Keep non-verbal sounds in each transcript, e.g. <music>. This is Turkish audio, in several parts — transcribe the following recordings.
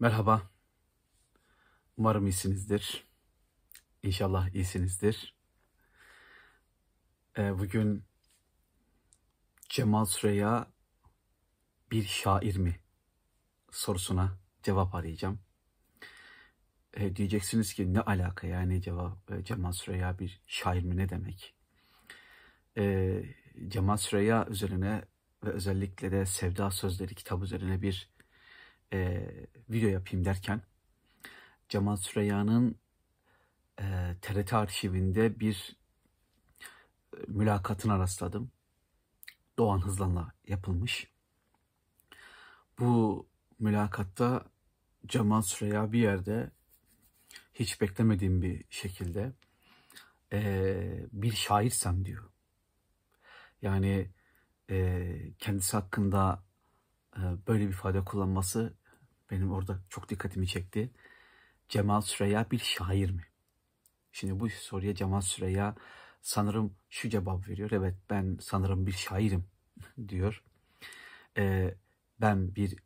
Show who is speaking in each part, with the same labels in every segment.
Speaker 1: Merhaba. Umarım iyisinizdir. İnşallah iyisinizdir. Ee, bugün Cemal Süreya bir şair mi sorusuna cevap arayacağım. Ee, diyeceksiniz ki ne alaka yani cevap e, Cemal Süreya bir şair mi ne demek? Ee, Cemal Süreya üzerine ve özellikle de Sevda Sözleri kitabı üzerine bir e, video yapayım derken Cemal Süreyya'nın e, TRT arşivinde bir e, mülakatına rastladım. Doğan Hızlan'la yapılmış. Bu mülakatta Cemal Süreyya bir yerde hiç beklemediğim bir şekilde e, bir şairsem diyor. Yani e, kendisi hakkında e, böyle bir ifade kullanması benim orada çok dikkatimi çekti. Cemal Süreya bir şair mi? Şimdi bu soruya Cemal Süreya sanırım şu cevap veriyor. Evet ben sanırım bir şairim <laughs> diyor. Ee, ben bir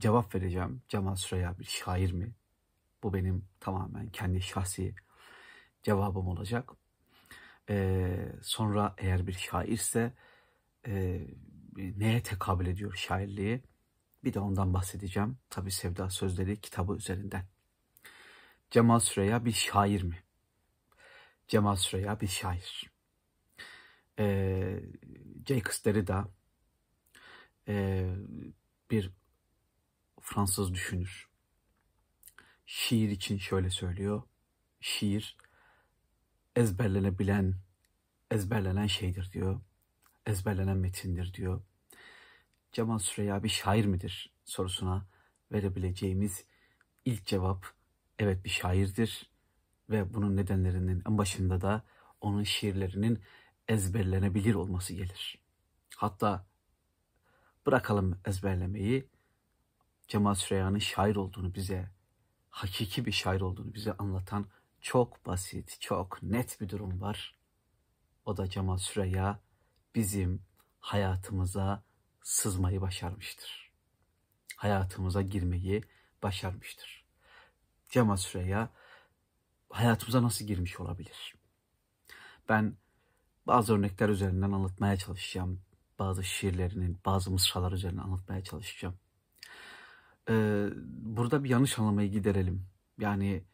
Speaker 1: cevap vereceğim. Cemal Süreya bir şair mi? Bu benim tamamen kendi şahsi cevabım olacak. Ee, sonra eğer bir şairse e, neye tekabül ediyor şairliği? Bir de ondan bahsedeceğim. Tabi Sevda Sözleri kitabı üzerinden. Cemal Süreya bir şair mi? Cemal Süreya bir şair. Ee, Jacques Derrida e, bir Fransız düşünür. Şiir için şöyle söylüyor. Şiir ezberlenebilen, ezberlenen şeydir diyor. Ezberlenen metindir diyor. Cemal Süreya bir şair midir sorusuna verebileceğimiz ilk cevap evet bir şairdir ve bunun nedenlerinin en başında da onun şiirlerinin ezberlenebilir olması gelir. Hatta bırakalım ezberlemeyi Cemal Süreyya'nın şair olduğunu bize, hakiki bir şair olduğunu bize anlatan çok basit, çok net bir durum var. O da Cemal Süreyya bizim hayatımıza sızmayı başarmıştır. Hayatımıza girmeyi başarmıştır. Cemal Süreyya hayatımıza nasıl girmiş olabilir? Ben bazı örnekler üzerinden anlatmaya çalışacağım. Bazı şiirlerinin, bazı mısralar üzerinden anlatmaya çalışacağım. Ee, burada bir yanlış anlamayı giderelim. Yani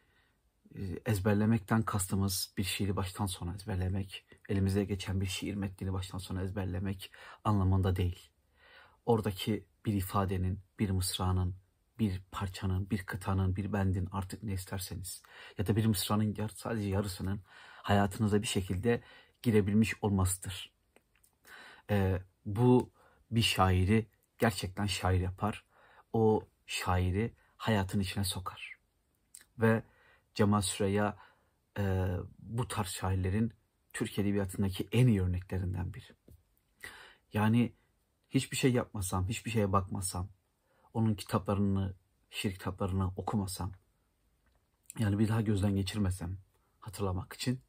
Speaker 1: e, ezberlemekten kastımız bir şiiri baştan sona ezberlemek, elimize geçen bir şiir metnini baştan sona ezberlemek anlamında değil oradaki bir ifadenin, bir mısranın, bir parçanın, bir kıtanın, bir bendin artık ne isterseniz ya da bir mısranın sadece yarısının hayatınıza bir şekilde girebilmiş olmasıdır. Ee, bu bir şairi gerçekten şair yapar. O şairi hayatın içine sokar. Ve Cemal Süreya e, bu tarz şairlerin Türk Edebiyatı'ndaki en iyi örneklerinden biri. Yani hiçbir şey yapmasam, hiçbir şeye bakmasam, onun kitaplarını, şiir kitaplarını okumasam, yani bir daha gözden geçirmesem hatırlamak için,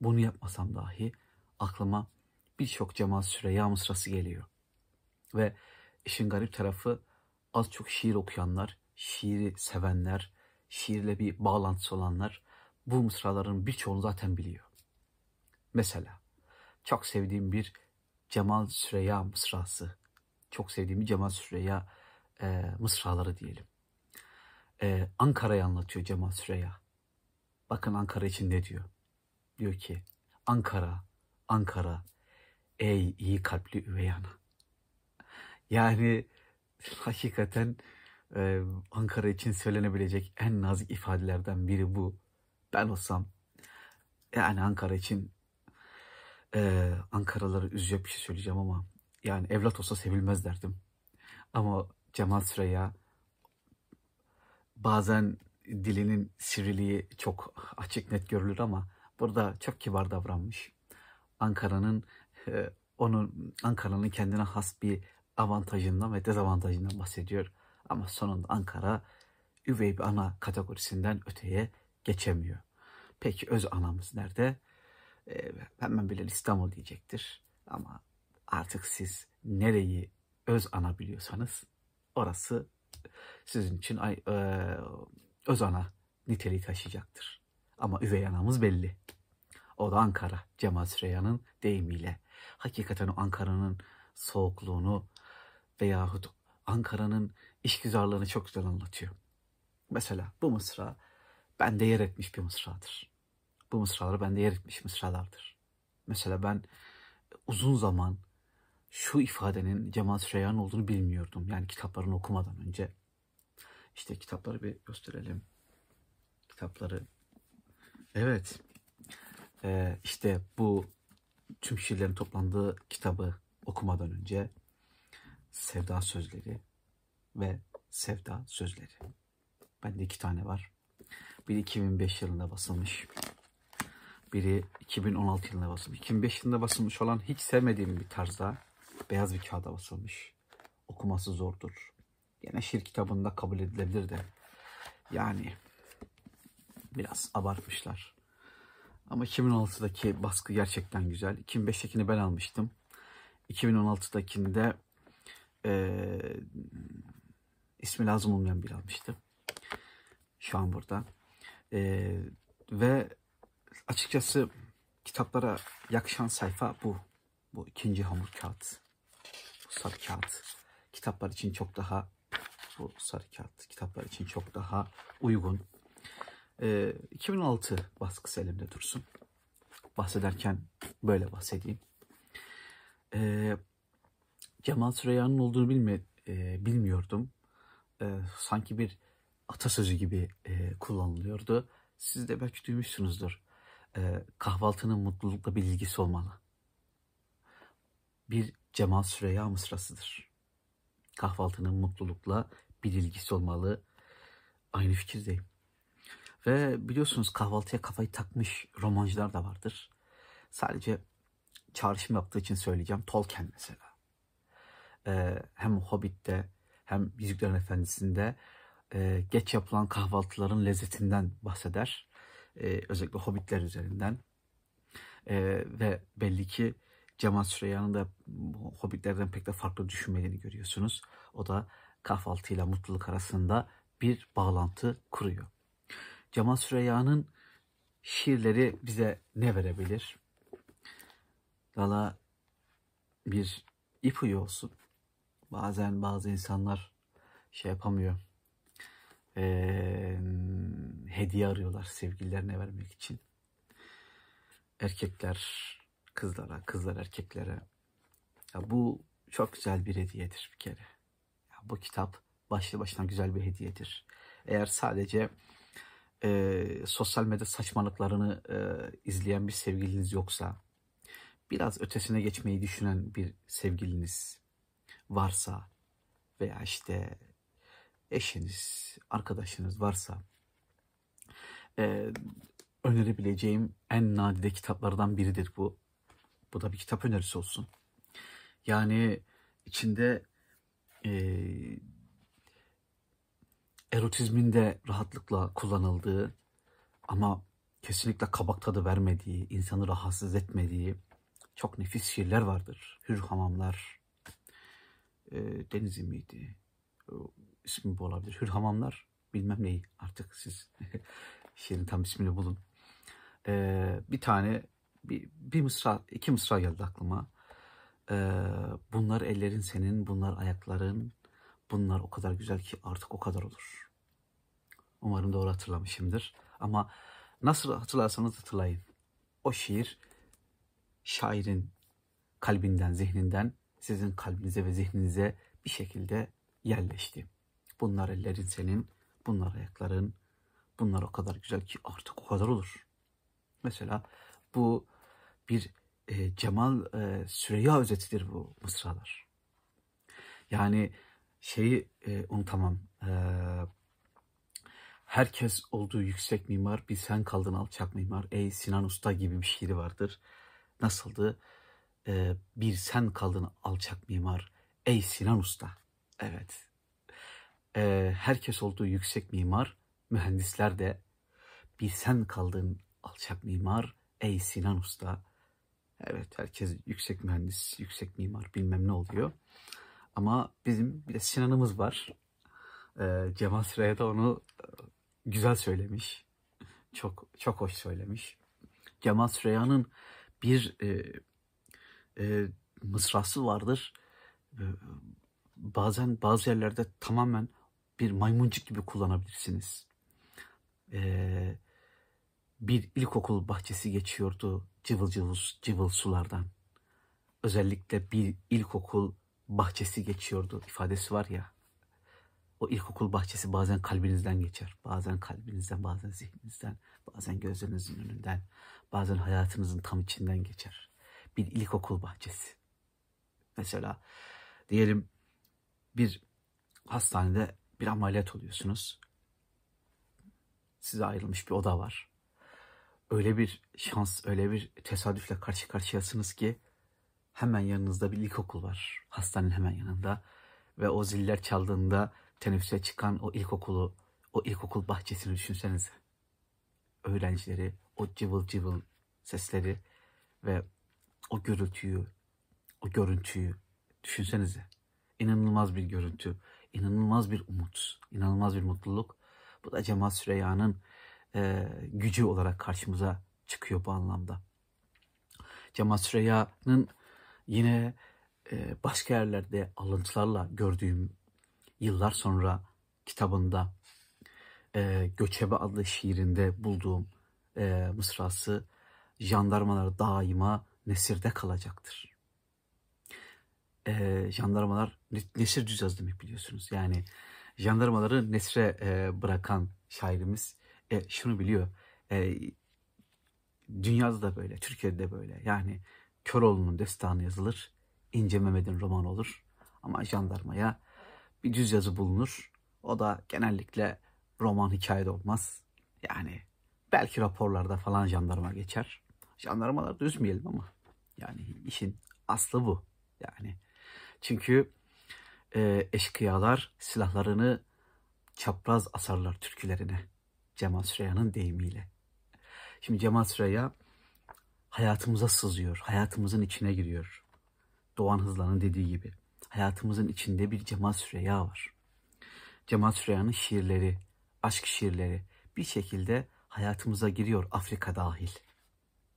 Speaker 1: bunu yapmasam dahi aklıma birçok Cemal Süreyya mısrası geliyor. Ve işin garip tarafı az çok şiir okuyanlar, şiiri sevenler, şiirle bir bağlantısı olanlar bu mısraların birçoğunu zaten biliyor. Mesela çok sevdiğim bir Cemal Süreya mısrası. Çok sevdiğim Cemal Süreya e, mısraları diyelim. E, Ankara'yı anlatıyor Cemal Süreya. Bakın Ankara için ne diyor? Diyor ki Ankara, Ankara, ey iyi kalpli üvey ana. Yani <laughs> hakikaten e, Ankara için söylenebilecek en nazik ifadelerden biri bu. Ben olsam yani Ankara için ee, Ankaralıları üzecek bir şey söyleyeceğim ama yani evlat olsa sevilmez derdim. Ama Cemal Süreya bazen dilinin siriliği çok açık net görülür ama burada çok kibar davranmış. Ankara'nın e, onun Ankara'nın kendine has bir avantajından ve dezavantajından bahsediyor. Ama sonunda Ankara üvey bir ana kategorisinden öteye geçemiyor. Peki öz anamız nerede? E, hemen bile İstanbul diyecektir. Ama artık siz nereyi öz ana biliyorsanız orası sizin için e, öz ana niteliği taşıyacaktır. Ama üvey anamız belli. O da Ankara, Cemal Süreyya'nın deyimiyle. Hakikaten o Ankara'nın soğukluğunu veyahut Ankara'nın işgüzarlığını çok güzel anlatıyor. Mesela bu mısra bende yer etmiş bir mısradır. Bu mısralar bende yer etmiş mısralardır. Mesela ben uzun zaman şu ifadenin Cemal Süreyya'nın olduğunu bilmiyordum. Yani kitaplarını okumadan önce. İşte kitapları bir gösterelim. Kitapları. Evet. Ee, işte bu tüm şiirlerin toplandığı kitabı okumadan önce Sevda Sözleri ve Sevda Sözleri. Bende iki tane var. Biri 2005 yılında basılmış. Biri 2016 yılında basılmış. 2005 yılında basılmış olan hiç sevmediğim bir tarzda beyaz bir kağıda basılmış. Okuması zordur. Yine şiir kitabında kabul edilebilir de. Yani biraz abartmışlar. Ama 2016'daki baskı gerçekten güzel. 2005'tekini ben almıştım. 2016'dakinde e, ismi lazım olmayan bir almıştı. Şu an burada. E, ve açıkçası kitaplara yakışan sayfa bu. Bu ikinci hamur kağıt. Bu sarı kağıt. Kitaplar için çok daha bu sarı kağıt kitaplar için çok daha uygun. E, 2006 baskısı elimde dursun. Bahsederken böyle bahsedeyim. E, Cemal Süreyya'nın olduğunu bilme, e, bilmiyordum. E, sanki bir atasözü gibi e, kullanılıyordu. Siz de belki duymuşsunuzdur. E, kahvaltının mutlulukla bir ilgisi olmalı. Bir Cemal Süreyya mısrasıdır. Kahvaltının mutlulukla bir ilgisi olmalı. Aynı fikirdeyim. Ve biliyorsunuz kahvaltıya kafayı takmış romancılar da vardır. Sadece çağrışım yaptığı için söyleyeceğim. Tolkien mesela. Ee, hem Hobbit'te hem Yüzüklerin Efendisi'nde e, geç yapılan kahvaltıların lezzetinden bahseder. E, özellikle Hobbitler üzerinden. E, ve belli ki Cemal Süreyya'nın da Hobbitlerden pek de farklı düşünmediğini görüyorsunuz. O da kahvaltıyla mutluluk arasında bir bağlantı kuruyor. Cemal Süreyya'nın şiirleri bize ne verebilir? Valla bir ipucu olsun. Bazen bazı insanlar şey yapamıyor. Ee, hediye arıyorlar sevgililerine vermek için. Erkekler kızlara, kızlar erkeklere. Ya bu çok güzel bir hediyedir bir kere. Ya bu kitap başlı başına güzel bir hediyedir. Eğer sadece e, sosyal medya saçmalıklarını e, izleyen bir sevgiliniz yoksa, biraz ötesine geçmeyi düşünen bir sevgiliniz varsa veya işte eşiniz, arkadaşınız varsa e, önerebileceğim en nadide kitaplardan biridir bu. Bu da bir kitap önerisi olsun. Yani içinde e, erotizmin de rahatlıkla kullanıldığı ama kesinlikle kabak tadı vermediği, insanı rahatsız etmediği çok nefis şiirler vardır. Hür Hamamlar, e, Denizli miydi? İsmi bu olabilir. Hür Hamamlar, bilmem neyi artık siz <laughs> şiirin tam ismini bulun. E, bir tane, bir, bir mısra, iki mısra geldi aklıma. E, bunlar ellerin senin, bunlar ayakların, bunlar o kadar güzel ki artık o kadar olur. Umarım doğru hatırlamışımdır. Ama nasıl hatırlarsanız hatırlayın. O şiir şairin kalbinden, zihninden sizin kalbinize ve zihninize bir şekilde yerleşti. Bunlar ellerin senin, bunlar ayakların, bunlar o kadar güzel ki artık o kadar olur. Mesela bu bir e, Cemal e, Süreyya özetidir bu mısralar. Yani şeyi e, unutamam. E, herkes olduğu yüksek mimar, bir sen kaldın alçak mimar. Ey Sinan Usta gibi bir şiiri vardır. Nasıldı? Ee, bir sen kaldın alçak mimar. Ey Sinan Usta. Evet. Ee, herkes olduğu yüksek mimar, mühendisler de bir sen kaldın alçak mimar. Ey Sinan Usta. Evet herkes yüksek mühendis, yüksek mimar bilmem ne oluyor. Ama bizim bir de Sinan'ımız var. Ee, Cemal Süreya da onu e, güzel söylemiş. Çok çok hoş söylemiş. Cemal Süreya'nın bir e, e, mısrası vardır. E, bazen bazı yerlerde tamamen bir maymuncuk gibi kullanabilirsiniz. E, bir ilkokul bahçesi geçiyordu cıvıl cıvıl, cıvıl sulardan. Özellikle bir ilkokul bahçesi geçiyordu ifadesi var ya. O ilkokul bahçesi bazen kalbinizden geçer. Bazen kalbinizden, bazen zihninizden, bazen gözlerinizin önünden, bazen hayatınızın tam içinden geçer. Bir ilkokul bahçesi. Mesela diyelim bir hastanede bir ameliyat oluyorsunuz. Size ayrılmış bir oda var. Öyle bir şans, öyle bir tesadüfle karşı karşıyasınız ki hemen yanınızda bir ilkokul var. Hastanenin hemen yanında. Ve o ziller çaldığında teneffüse çıkan o ilkokulu, o ilkokul bahçesini düşünsenize. Öğrencileri, o cıvıl cıvıl sesleri ve o gürültüyü, o görüntüyü düşünsenize. İnanılmaz bir görüntü, inanılmaz bir umut, inanılmaz bir mutluluk. Bu da Cemal Süreyya'nın e, gücü olarak karşımıza çıkıyor bu anlamda. Cemal Süreyya'nın yine e, başka yerlerde alıntılarla gördüğüm yıllar sonra kitabında e, Göçebe adlı şiirinde bulduğum e, mısrası jandarmalar daima nesirde kalacaktır. E, jandarmalar nesir düzaz demek biliyorsunuz. Yani jandarmaları nesre e, bırakan şairimiz e, şunu biliyor. E, dünyada da böyle, Türkiye'de de böyle. Yani Köroğlu'nun destanı yazılır, İnce Mehmet'in roman olur. Ama jandarmaya bir düz yazı bulunur. O da genellikle roman hikayede olmaz. Yani belki raporlarda falan jandarma geçer. Jandarmalar da üzmeyelim ama. Yani işin aslı bu. Yani çünkü e, eşkıyalar silahlarını çapraz asarlar türkülerine. Cemal Süreyya'nın deyimiyle. Şimdi Cemal Süreyya hayatımıza sızıyor, hayatımızın içine giriyor. Doğan Hızlan'ın dediği gibi. Hayatımızın içinde bir Cemal Süreyya var. Cemal Süreyya'nın şiirleri, aşk şiirleri bir şekilde hayatımıza giriyor Afrika dahil.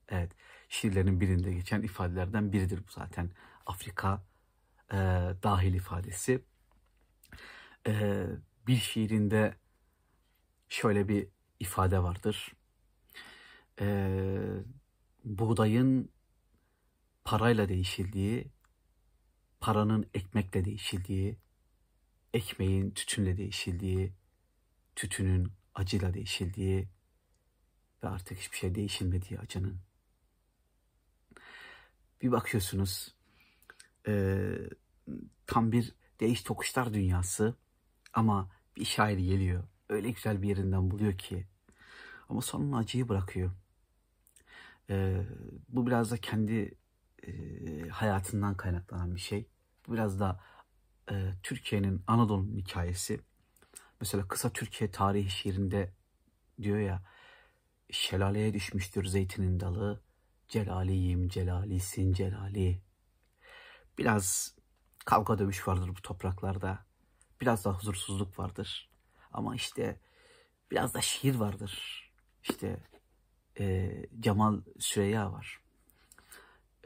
Speaker 1: Evet, şiirlerin birinde geçen ifadelerden biridir bu zaten. Afrika e, dahil ifadesi. E, bir şiirinde şöyle bir ifade vardır. Ee, buğdayın parayla değişildiği, paranın ekmekle değişildiği, ekmeğin tütünle değişildiği, tütünün acıyla değişildiği ve artık hiçbir şey değişilmediği acının. Bir bakıyorsunuz e, tam bir değiş tokuşlar dünyası ama bir şair geliyor öyle güzel bir yerinden buluyor ki. Ama sonunda acıyı bırakıyor. Ee, bu biraz da kendi e, hayatından kaynaklanan bir şey. Bu biraz da e, Türkiye'nin Anadolu'nun hikayesi. Mesela kısa Türkiye tarihi şiirinde diyor ya şelaleye düşmüştür zeytinin dalı. Celaliyim celalisin celali. Biraz kavga dövüş vardır bu topraklarda. Biraz da huzursuzluk vardır. Ama işte biraz da şiir vardır. İşte e, Cemal Süreyya var.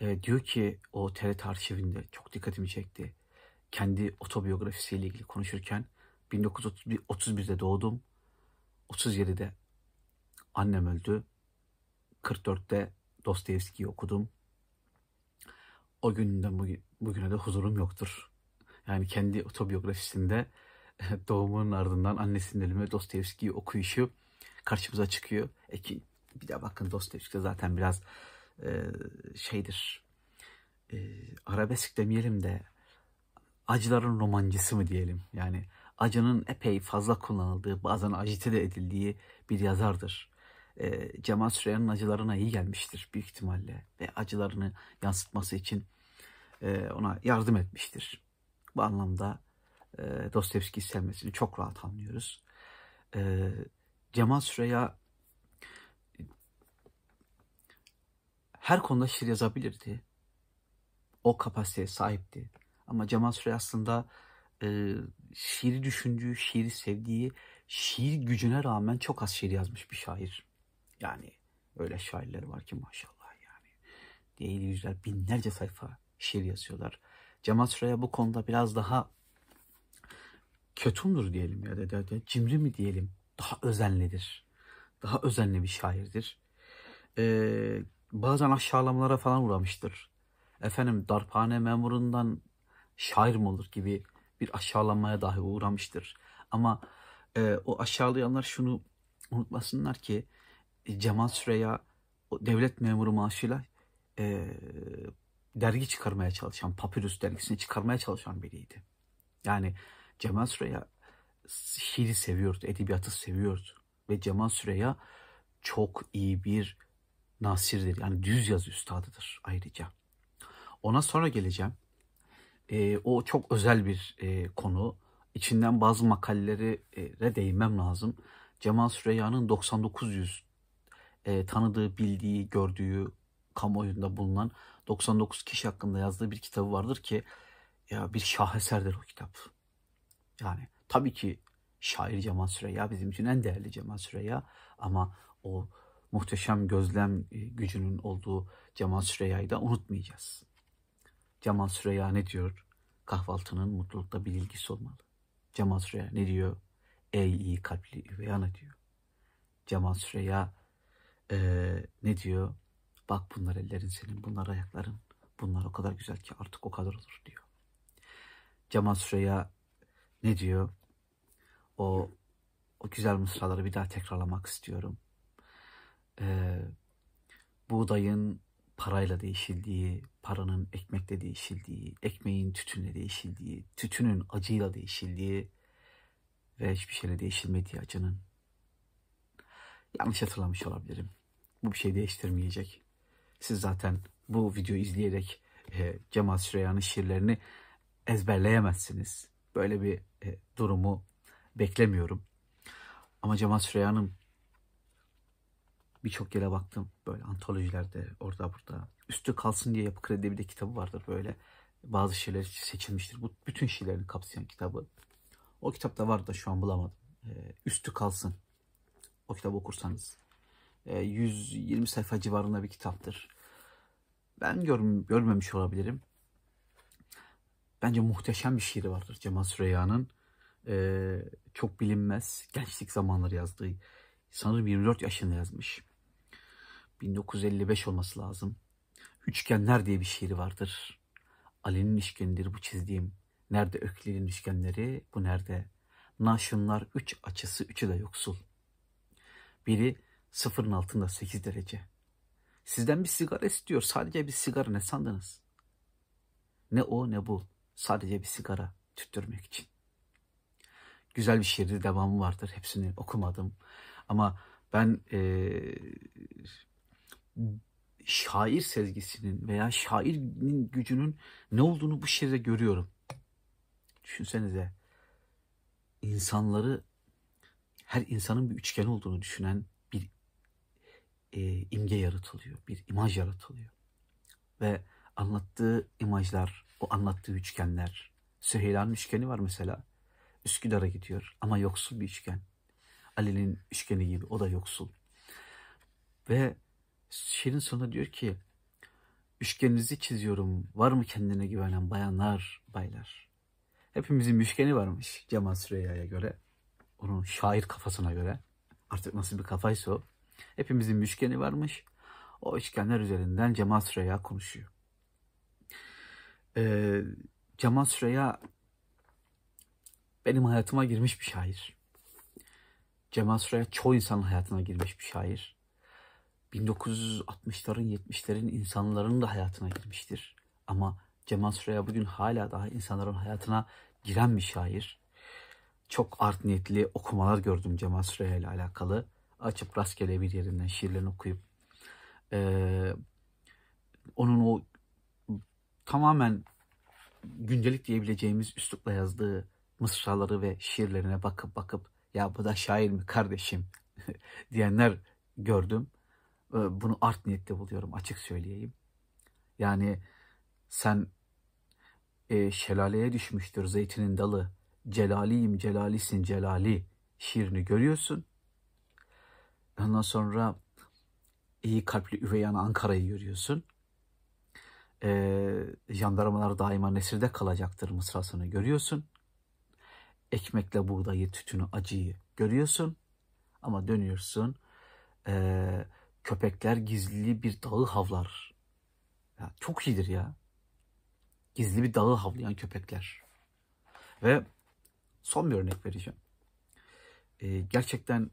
Speaker 1: E, diyor ki o TRT arşivinde çok dikkatimi çekti. Kendi otobiyografisiyle ilgili konuşurken 1931'de doğdum. 37'de annem öldü. 44'te Dostoyevski'yi okudum. O günden bugüne de huzurum yoktur. Yani kendi otobiyografisinde <laughs> doğumunun ardından annesinin elime Dostoyevski'yi okuyuşu karşımıza çıkıyor. E ki bir de bakın Dostoyevski zaten biraz e, şeydir. E, arabesk demeyelim de acıların romancısı mı diyelim. Yani acının epey fazla kullanıldığı, bazen agite de edildiği bir yazardır. E, Cemal Süreyya'nın acılarına iyi gelmiştir büyük ihtimalle ve acılarını yansıtması için e, ona yardım etmiştir. Bu anlamda e, Dostoyevski'yi sevmesini çok rahat anlıyoruz. E, Cemal Süreyya her konuda şiir yazabilirdi. O kapasiteye sahipti. Ama Cemal Süreyya aslında e, şiiri düşündüğü, şiiri sevdiği, şiir gücüne rağmen çok az şiir yazmış bir şair. Yani öyle şairler var ki maşallah yani. Değil yüzler binlerce sayfa şiir yazıyorlar. Cemal Süreya bu konuda biraz daha kötümdür diyelim ya da, da, da cimri mi diyelim. Daha özenlidir. Daha özenli bir şairdir. Ee, bazen aşağılamalara falan uğramıştır. Efendim darphane memurundan şair mi olur gibi bir aşağılamaya dahi uğramıştır. Ama e, o aşağılayanlar şunu unutmasınlar ki Cemal Süreya devlet memuru maaşıyla e, dergi çıkarmaya çalışan, Papyrus dergisini çıkarmaya çalışan biriydi. Yani Cemal Süreya şiiri seviyordu, edebiyatı seviyordu. Ve Cemal Süreya çok iyi bir nasirdir. Yani düz yazı üstadıdır ayrıca. Ona sonra geleceğim. E, o çok özel bir e, konu. İçinden bazı makaleleri e, değinmem lazım. Cemal Süreyya'nın 9900 e, tanıdığı, bildiği, gördüğü, kamuoyunda bulunan 99 kişi hakkında yazdığı bir kitabı vardır ki ya bir şaheserdir o kitap. Yani tabii ki şair Cemal Süreyya bizim için en değerli Cemal Süreyya ama o muhteşem gözlem e, gücünün olduğu Cemal Süreyya'yı da unutmayacağız. Cemal Süreyya ne diyor? Kahvaltının mutlulukta bir ilgisi olmalı. Cemal Süreyya ne diyor? Ey iyi kalpli üvey ana diyor. Cemal Süreyya ee, ne diyor? Bak bunlar ellerin senin, bunlar ayakların. Bunlar o kadar güzel ki artık o kadar olur diyor. Cemal Süreyya ne diyor? O o güzel mısraları bir daha tekrarlamak istiyorum. Ee, buğdayın parayla değişildiği, paranın ekmekle değişildiği, ekmeğin tütünle değişildiği, tütünün acıyla değişildiği ve hiçbir şeyle değişilmediği acının. Yanlış hatırlamış olabilirim. Bu bir şey değiştirmeyecek. Siz zaten bu videoyu izleyerek e, Cemal Süreyya'nın şiirlerini ezberleyemezsiniz. Böyle bir e, durumu beklemiyorum. Ama Cemal Süreyya'nın birçok yere baktım. Böyle antolojilerde orada burada. Üstü kalsın diye Yapı Kredi bir de kitabı vardır böyle. Bazı şeyler seçilmiştir. Bu bütün şiirlerini kapsayan kitabı. O kitapta var da şu an bulamadım. Ee, üstü kalsın. O kitabı okursanız. Ee, 120 sayfa civarında bir kitaptır. Ben gör, görmemiş olabilirim. Bence muhteşem bir şiiri vardır Cemal Süreyya'nın. Ee, çok bilinmez. Gençlik zamanları yazdığı. Sanırım 24 yaşında yazmış. 1955 olması lazım. Üçgenler diye bir şiiri vardır. Ali'nin üçgenidir bu çizdiğim. Nerede öklerin üçgenleri, bu nerede? Naşınlar üç açısı, üçü de yoksul. Biri sıfırın altında sekiz derece. Sizden bir sigara istiyor. Sadece bir sigara ne sandınız? Ne o ne bu. Sadece bir sigara tüttürmek için. Güzel bir şiirdir, devamı vardır. Hepsini okumadım. Ama ben e, şair sezgisinin veya şairin gücünün ne olduğunu bu şiirde görüyorum. Düşünsenize insanları her insanın bir üçgen olduğunu düşünen e, imge yaratılıyor, bir imaj yaratılıyor. Ve anlattığı imajlar, o anlattığı üçgenler, Süheyla'nın üçgeni var mesela. Üsküdar'a gidiyor ama yoksul bir üçgen. Ali'nin üçgeni gibi o da yoksul. Ve şiirin sonunda diyor ki üçgeninizi çiziyorum. Var mı kendine güvenen bayanlar, baylar? Hepimizin üçgeni varmış Cemal Süreyya'ya göre. Onun şair kafasına göre. Artık nasıl bir kafaysa o. Hepimizin bir üçgeni varmış. O üçgenler üzerinden Cemal Süreyya konuşuyor. Ee, Cemal Süreyya benim hayatıma girmiş bir şair. Cemal Süreyya çoğu insanın hayatına girmiş bir şair. 1960'ların 70'lerin insanların da hayatına girmiştir. Ama Cemal Süreyya bugün hala daha insanların hayatına giren bir şair. Çok art niyetli okumalar gördüm Cemal Süreyya ile alakalı. Açıp rastgele bir yerinden şiirlerini okuyup ee, onun o tamamen gündelik diyebileceğimiz üslupla yazdığı mısraları ve şiirlerine bakıp bakıp ya bu da şair mi kardeşim <laughs> diyenler gördüm. Bunu art niyette buluyorum açık söyleyeyim. Yani sen e, şelaleye düşmüştür zeytinin dalı. Celaliyim celalisin celali şiirini görüyorsun. Ondan sonra iyi kalpli üvey ana Ankara'yı görüyorsun. Ee, jandarmalar daima nesirde kalacaktır mısrasını görüyorsun. Ekmekle buğdayı, tütünü, acıyı görüyorsun. Ama dönüyorsun. Ee, köpekler gizli bir dağı havlar. Ya, çok iyidir ya. Gizli bir dağı havlayan köpekler. Ve son bir örnek vereceğim. Ee, gerçekten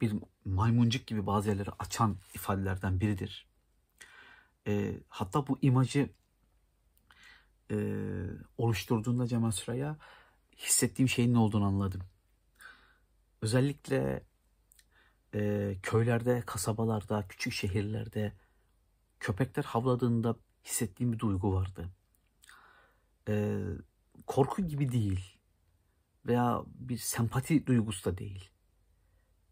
Speaker 1: bir maymuncuk gibi bazı yerleri açan ifadelerden biridir. E, hatta bu imajı e, oluşturduğunda Cemal Süreyya hissettiğim şeyin ne olduğunu anladım. Özellikle e, köylerde, kasabalarda, küçük şehirlerde köpekler havladığında hissettiğim bir duygu vardı. E, korku gibi değil veya bir sempati duygusu da değil.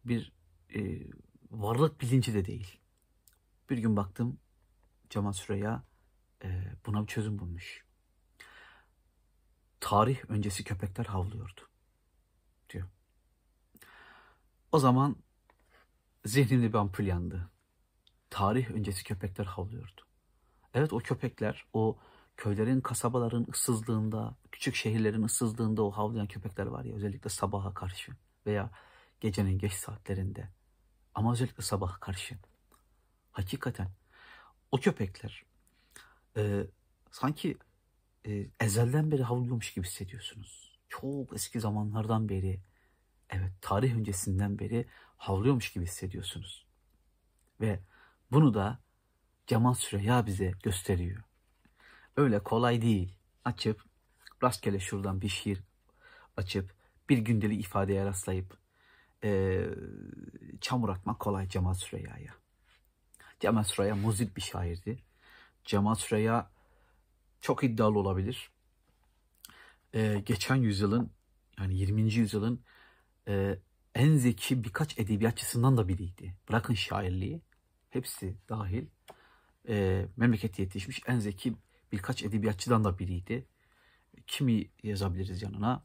Speaker 1: Bir e, varlık bilinci de değil. Bir gün baktım Cemal Süreyya e, buna bir çözüm bulmuş. Tarih öncesi köpekler havlıyordu diyor. O zaman zihnimde bir ampul yandı. Tarih öncesi köpekler havlıyordu. Evet o köpekler o köylerin, kasabaların ıssızlığında, küçük şehirlerin ıssızlığında o havlayan köpekler var ya özellikle sabaha karşı veya gecenin geç saatlerinde ama özellikle sabaha karşı. Hakikaten o köpekler e, sanki e, ezelden beri havlıyormuş gibi hissediyorsunuz. Çok eski zamanlardan beri, evet tarih öncesinden beri havlıyormuş gibi hissediyorsunuz. Ve bunu da Cemal Süreyya bize gösteriyor. Öyle kolay değil. Açıp rastgele şuradan bir şiir açıp bir gündelik ifadeye rastlayıp e, çamur atmak kolay Cemal Süreyya'ya. Cemal Süreyya muzip bir şairdi. Cemal Süreyya çok iddialı olabilir. Ee, geçen yüzyılın yani 20. yüzyılın e, en zeki birkaç edebiyatçısından da biriydi. Bırakın şairliği, hepsi dahil. E, memlekete yetişmiş en zeki birkaç edebiyatçıdan da biriydi. Kimi yazabiliriz yanına?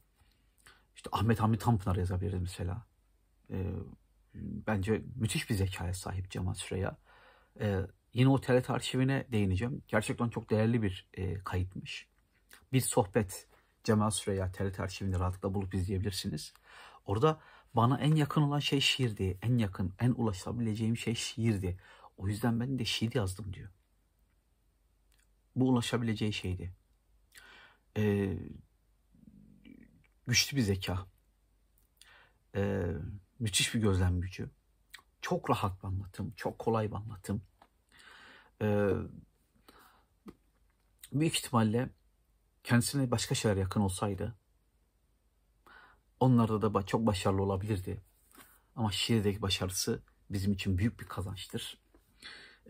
Speaker 1: İşte Ahmet Hamdi Tanpınar yazabiliriz mesela. E, bence müthiş bir zekaya sahip Cemal Süreyya. Ee, yine o TRT arşivine değineceğim. Gerçekten çok değerli bir e, kayıtmış. Bir sohbet Cemal Süreyya TRT arşivinde rahatlıkla bulup izleyebilirsiniz. Orada bana en yakın olan şey şiirdi. En yakın, en ulaşabileceğim şey şiirdi. O yüzden ben de şiir yazdım diyor. Bu ulaşabileceği şeydi. Ee, güçlü bir zeka. Ee, müthiş bir gözlem gücü. Çok rahat bir anlatım, çok kolay bir anlatım. Ee, büyük ihtimalle kendisine başka şeyler yakın olsaydı onlarda da çok başarılı olabilirdi. Ama şiirdeki başarısı bizim için büyük bir kazançtır.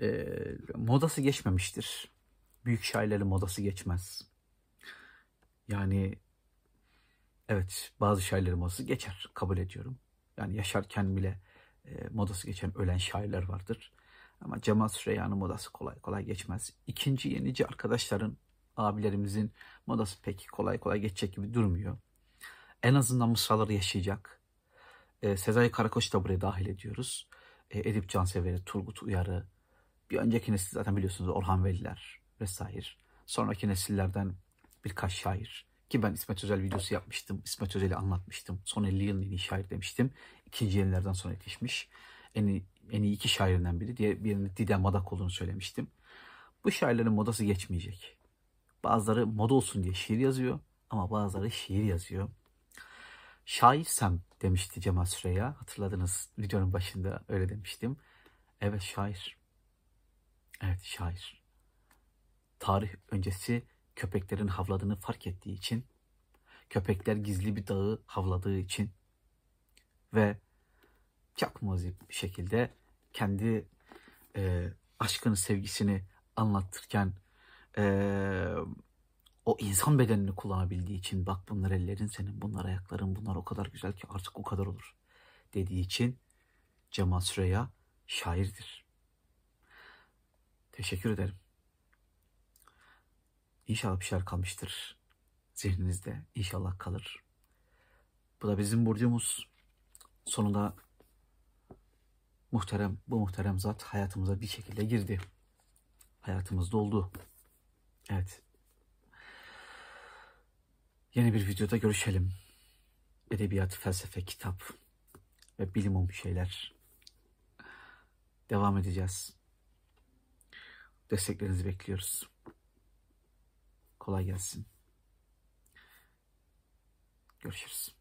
Speaker 1: Ee, modası geçmemiştir. Büyük şairlerin modası geçmez. Yani evet bazı şairlerin modası geçer kabul ediyorum. Yani yaşarken bile e, modası geçen ölen şairler vardır. Ama Cemal Süreyya'nın modası kolay kolay geçmez. İkinci yenici arkadaşların, abilerimizin modası pek kolay kolay geçecek gibi durmuyor. En azından mısraları yaşayacak. E, Sezai Karakoç da buraya dahil ediyoruz. E, Edip Cansever'i, Turgut Uyar'ı, bir önceki nesil zaten biliyorsunuz Orhan Veliler vesaire. Sonraki nesillerden birkaç şair. Ki ben İsmet Özel videosu yapmıştım. İsmet Özel'i anlatmıştım. Son 50 yılın en iyi şair demiştim. İkinci yenilerden sonra yetişmiş. En iyi, en iyi iki şairinden biri. Diğer birinin Didem Madak olduğunu söylemiştim. Bu şairlerin modası geçmeyecek. Bazıları moda olsun diye şiir yazıyor. Ama bazıları şiir yazıyor. Şairsem demişti Cemal Süreyya. Hatırladınız videonun başında öyle demiştim. Evet şair. Evet şair. Tarih öncesi köpeklerin havladığını fark ettiği için, köpekler gizli bir dağı havladığı için ve çok muzip bir şekilde kendi e, aşkını, sevgisini anlatırken e, o insan bedenini kullanabildiği için bak bunlar ellerin senin, bunlar ayakların, bunlar o kadar güzel ki artık o kadar olur dediği için Cemal Süreya şairdir. Teşekkür ederim. İnşallah bir şeyler kalmıştır zihninizde inşallah kalır. Bu da bizim burcumuz. Sonunda muhterem bu muhterem zat hayatımıza bir şekilde girdi. Hayatımızda oldu. Evet. Yeni bir videoda görüşelim. Edebiyat, felsefe, kitap ve bilimum şeyler. Devam edeceğiz. Desteklerinizi bekliyoruz. Kolay gelsin. Görüşürüz.